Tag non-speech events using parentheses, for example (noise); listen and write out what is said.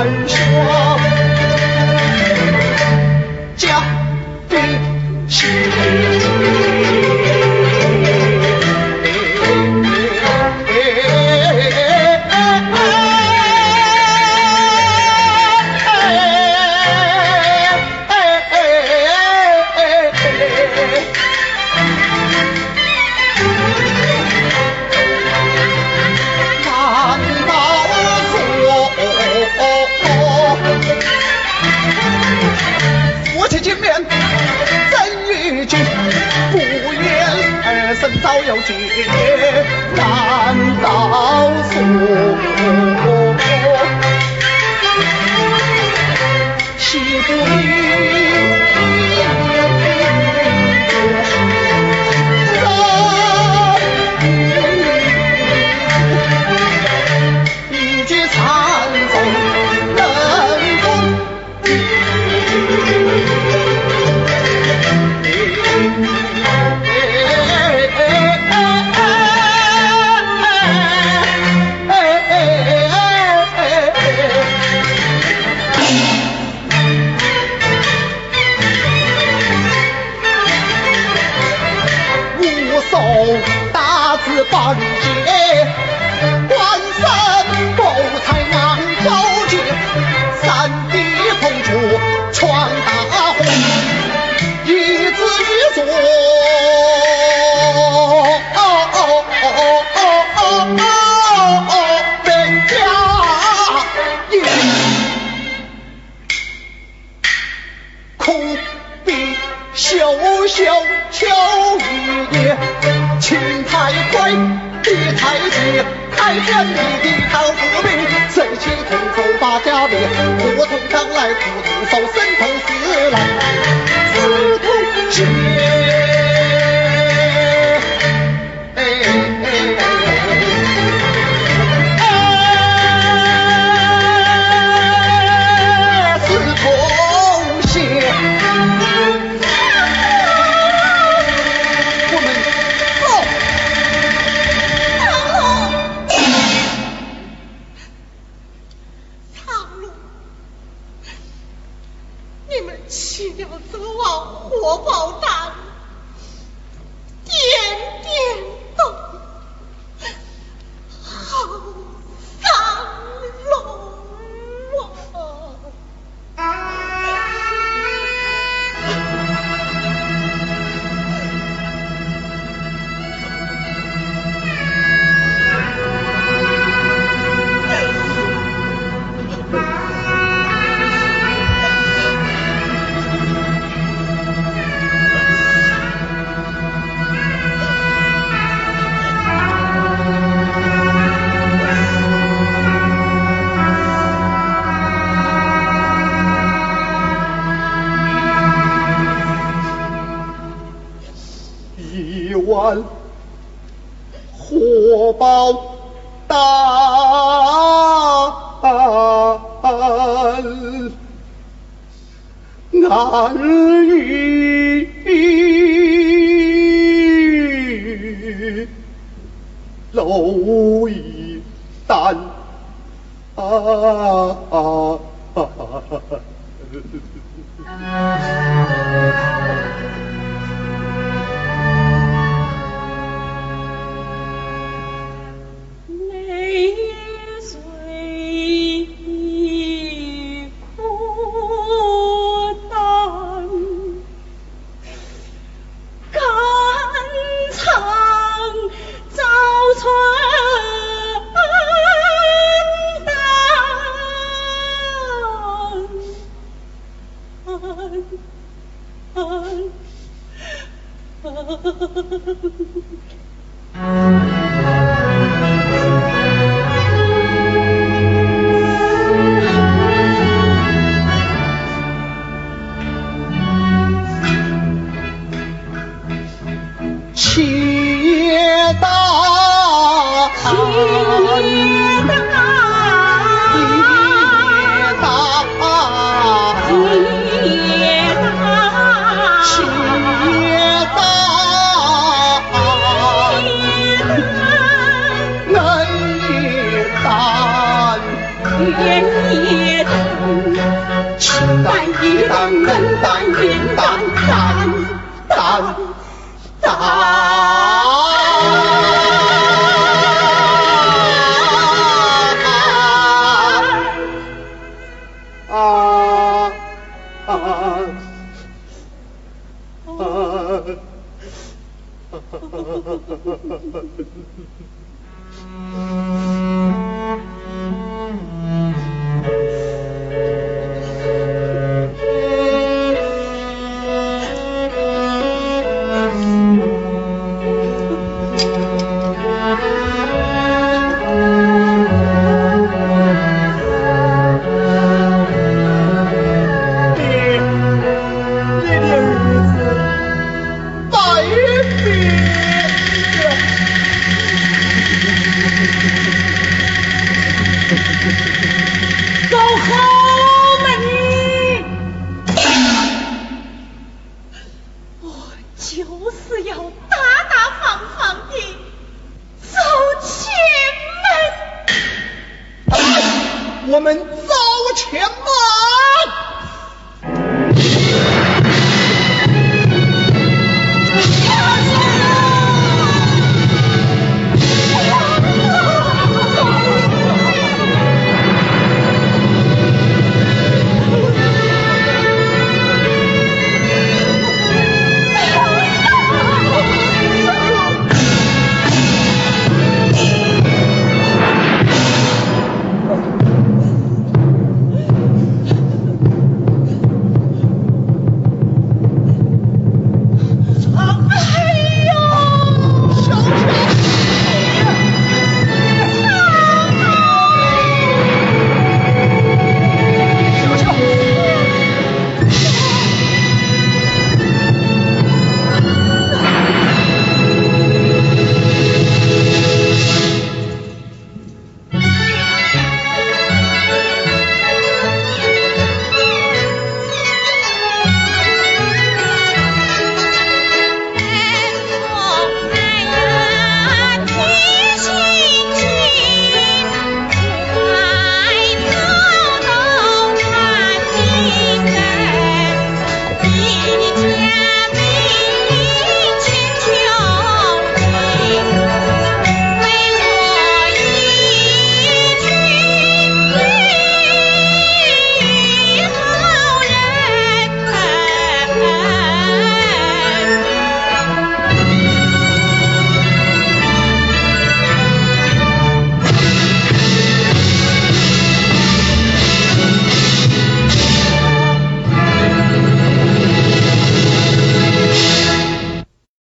i'm falsch 难道说昔不遇手打子半截。见你的好不平，谁去同口把家里我同堂来，父子手身同死来，死同志。你们岂料，子王火爆胆，点点。报答俺与露一丹啊！啊啊啊 (laughs) 切大切。清淡一灯，冷淡云淡，就是要大大方方的走前门。我们走前门。